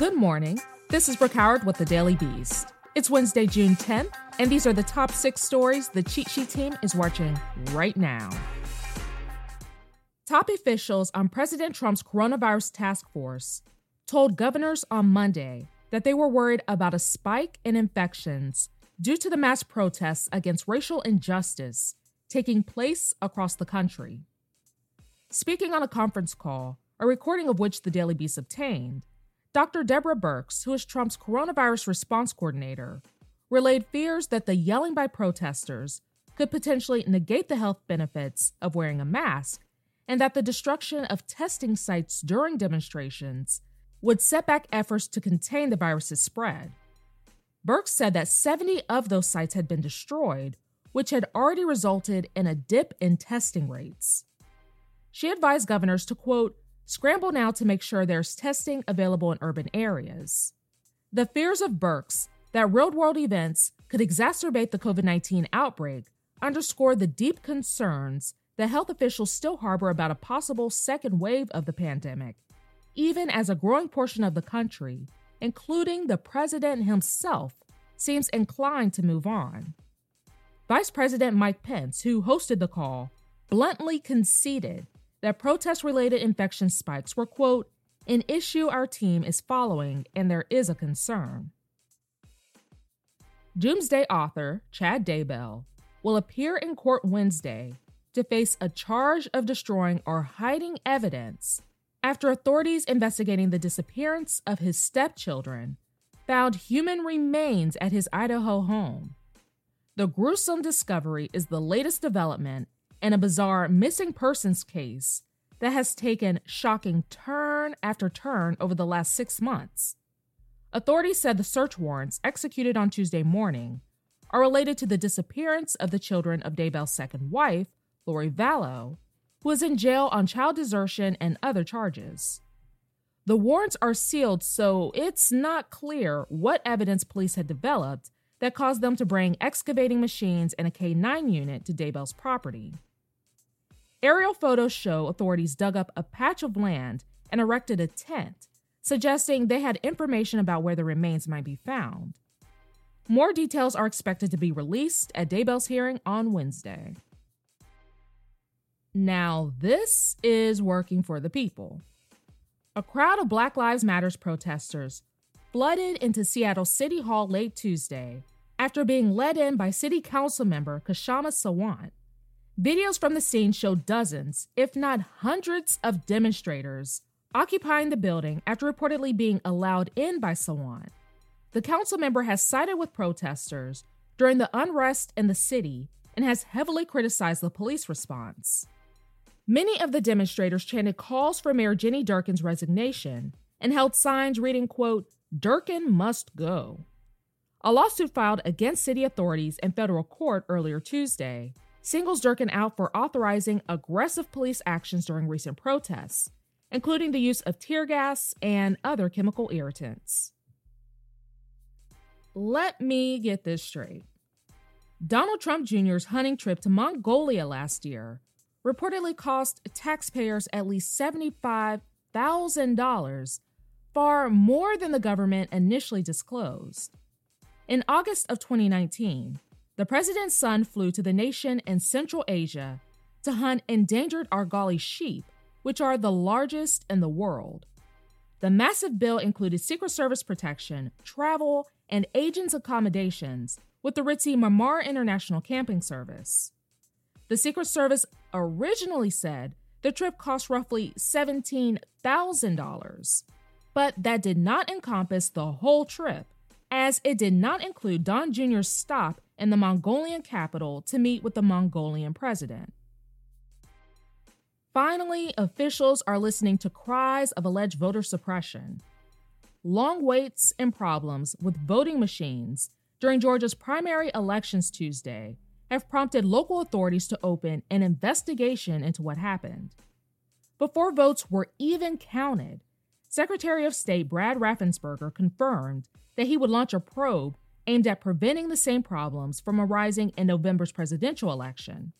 Good morning. This is Brooke Howard with the Daily Beast. It's Wednesday, June 10th, and these are the top six stories the Cheat Sheet team is watching right now. Top officials on President Trump's coronavirus task force told governors on Monday that they were worried about a spike in infections due to the mass protests against racial injustice taking place across the country. Speaking on a conference call, a recording of which the Daily Beast obtained, Dr. Deborah Birx, who is Trump's coronavirus response coordinator, relayed fears that the yelling by protesters could potentially negate the health benefits of wearing a mask, and that the destruction of testing sites during demonstrations would set back efforts to contain the virus's spread. Birx said that 70 of those sites had been destroyed, which had already resulted in a dip in testing rates. She advised governors to, quote, scramble now to make sure there's testing available in urban areas. The fears of Birx that real world events could exacerbate the COVID 19 outbreak underscore the deep concerns that health officials still harbor about a possible second wave of the pandemic, even as a growing portion of the country, including the president himself, seems inclined to move on. Vice President Mike Pence, who hosted the call, bluntly conceded that protest related infection spikes were, quote, an issue our team is following and there is a concern. Doomsday author Chad Daybell will appear in court Wednesday to face a charge of destroying or hiding evidence after authorities investigating the disappearance of his stepchildren found human remains at his Idaho home. The gruesome discovery is the latest development in a bizarre missing persons case that has taken shocking turn after turn over the last six months. Authorities said the search warrants executed on Tuesday morning are related to the disappearance of the children of Daybell's second wife, Lori Vallow, who was in jail on child desertion and other charges. The warrants are sealed, so it's not clear what evidence police had developed that caused them to bring excavating machines and a K 9 unit to Daybell's property. Aerial photos show authorities dug up a patch of land and erected a tent, suggesting they had information about where the remains might be found. More details are expected to be released at Daybell's hearing on Wednesday. Now, this is working for the people. A crowd of Black Lives Matters protesters flooded into Seattle City Hall late Tuesday after being led in by City Council member Kshama Sawant. Videos from the scene show dozens, if not hundreds, of demonstrators occupying the building after reportedly being allowed in by Sawant. The council member has sided with protesters during the unrest in the city and has heavily criticized the police response. Many of the demonstrators chanted calls for Mayor Jenny Durkan's resignation and held signs reading, quote, Durkan must go. A lawsuit filed against city authorities in federal court earlier Tuesday singles Durkan out for authorizing aggressive police actions during recent protests, including the use of tear gas and other chemical irritants. Let me get this straight. Donald Trump Jr.'s hunting trip to Mongolia last year reportedly cost taxpayers at least $75,000, far more than the government initially disclosed. In August of 2019, the president's son flew to the nation in Central Asia to hunt endangered Argali sheep, which are the largest in the world. The massive bill included Secret Service protection, travel, and agents' accommodations with the ritzy Marmara International Camping Service. The Secret Service originally said the trip cost roughly $17,000, but that did not encompass the whole trip, as it did not include Don Jr.'s stop in the Mongolian capital to meet with the Mongolian president. Finally, officials are listening to cries of alleged voter suppression. Long waits and problems with voting machines during Georgia's primary elections Tuesday have prompted local authorities to open an investigation into what happened. Before votes were even counted, Secretary of State Brad Raffensperger confirmed that he would launch a probe aimed at preventing the same problems from arising in November's presidential election.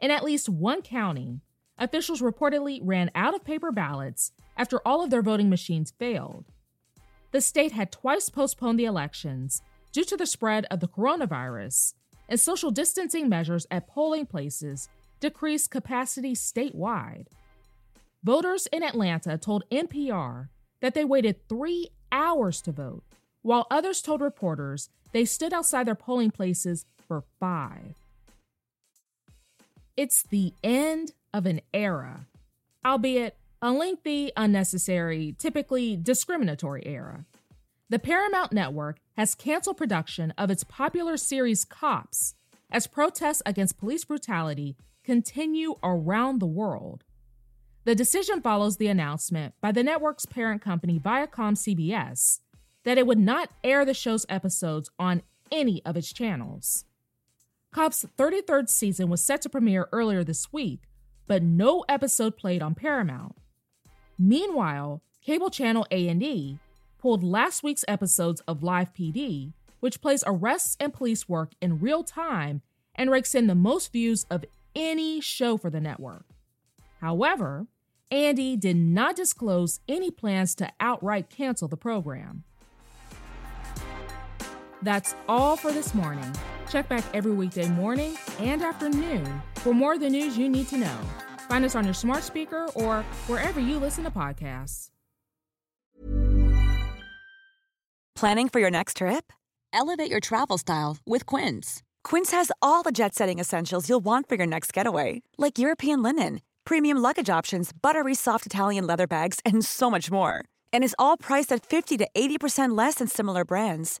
In at least one county, officials reportedly ran out of paper ballots after all of their voting machines failed. The state had twice postponed the elections due to the spread of the coronavirus, and social distancing measures at polling places decreased capacity statewide. Voters in Atlanta told NPR that they waited three hours to vote, while others told reporters they stood outside their polling places for five. It's the end of an era, albeit a lengthy, unnecessary, typically discriminatory era. The Paramount Network has canceled production of its popular series Cops as protests against police brutality continue around the world. The decision follows the announcement by the network's parent company, Viacom CBS, that it would not air the show's episodes on any of its channels. Cops' 33rd season was set to premiere earlier this week, but no episode played on Paramount. Meanwhile, cable channel A&E pulled last week's episodes of Live PD, which plays arrests and police work in real time and rakes in the most views of any show for the network. However, A&E did not disclose any plans to outright cancel the program. That's all for this morning. Check back every weekday morning and afternoon for more of the news you need to know. Find us on your smart speaker or wherever you listen to podcasts. Planning for your next trip? Elevate your travel style with Quince. Quince has all the jet setting essentials you'll want for your next getaway, like European linen, premium luggage options, buttery soft Italian leather bags, and so much more. And is all priced at 50 to 80% less than similar brands.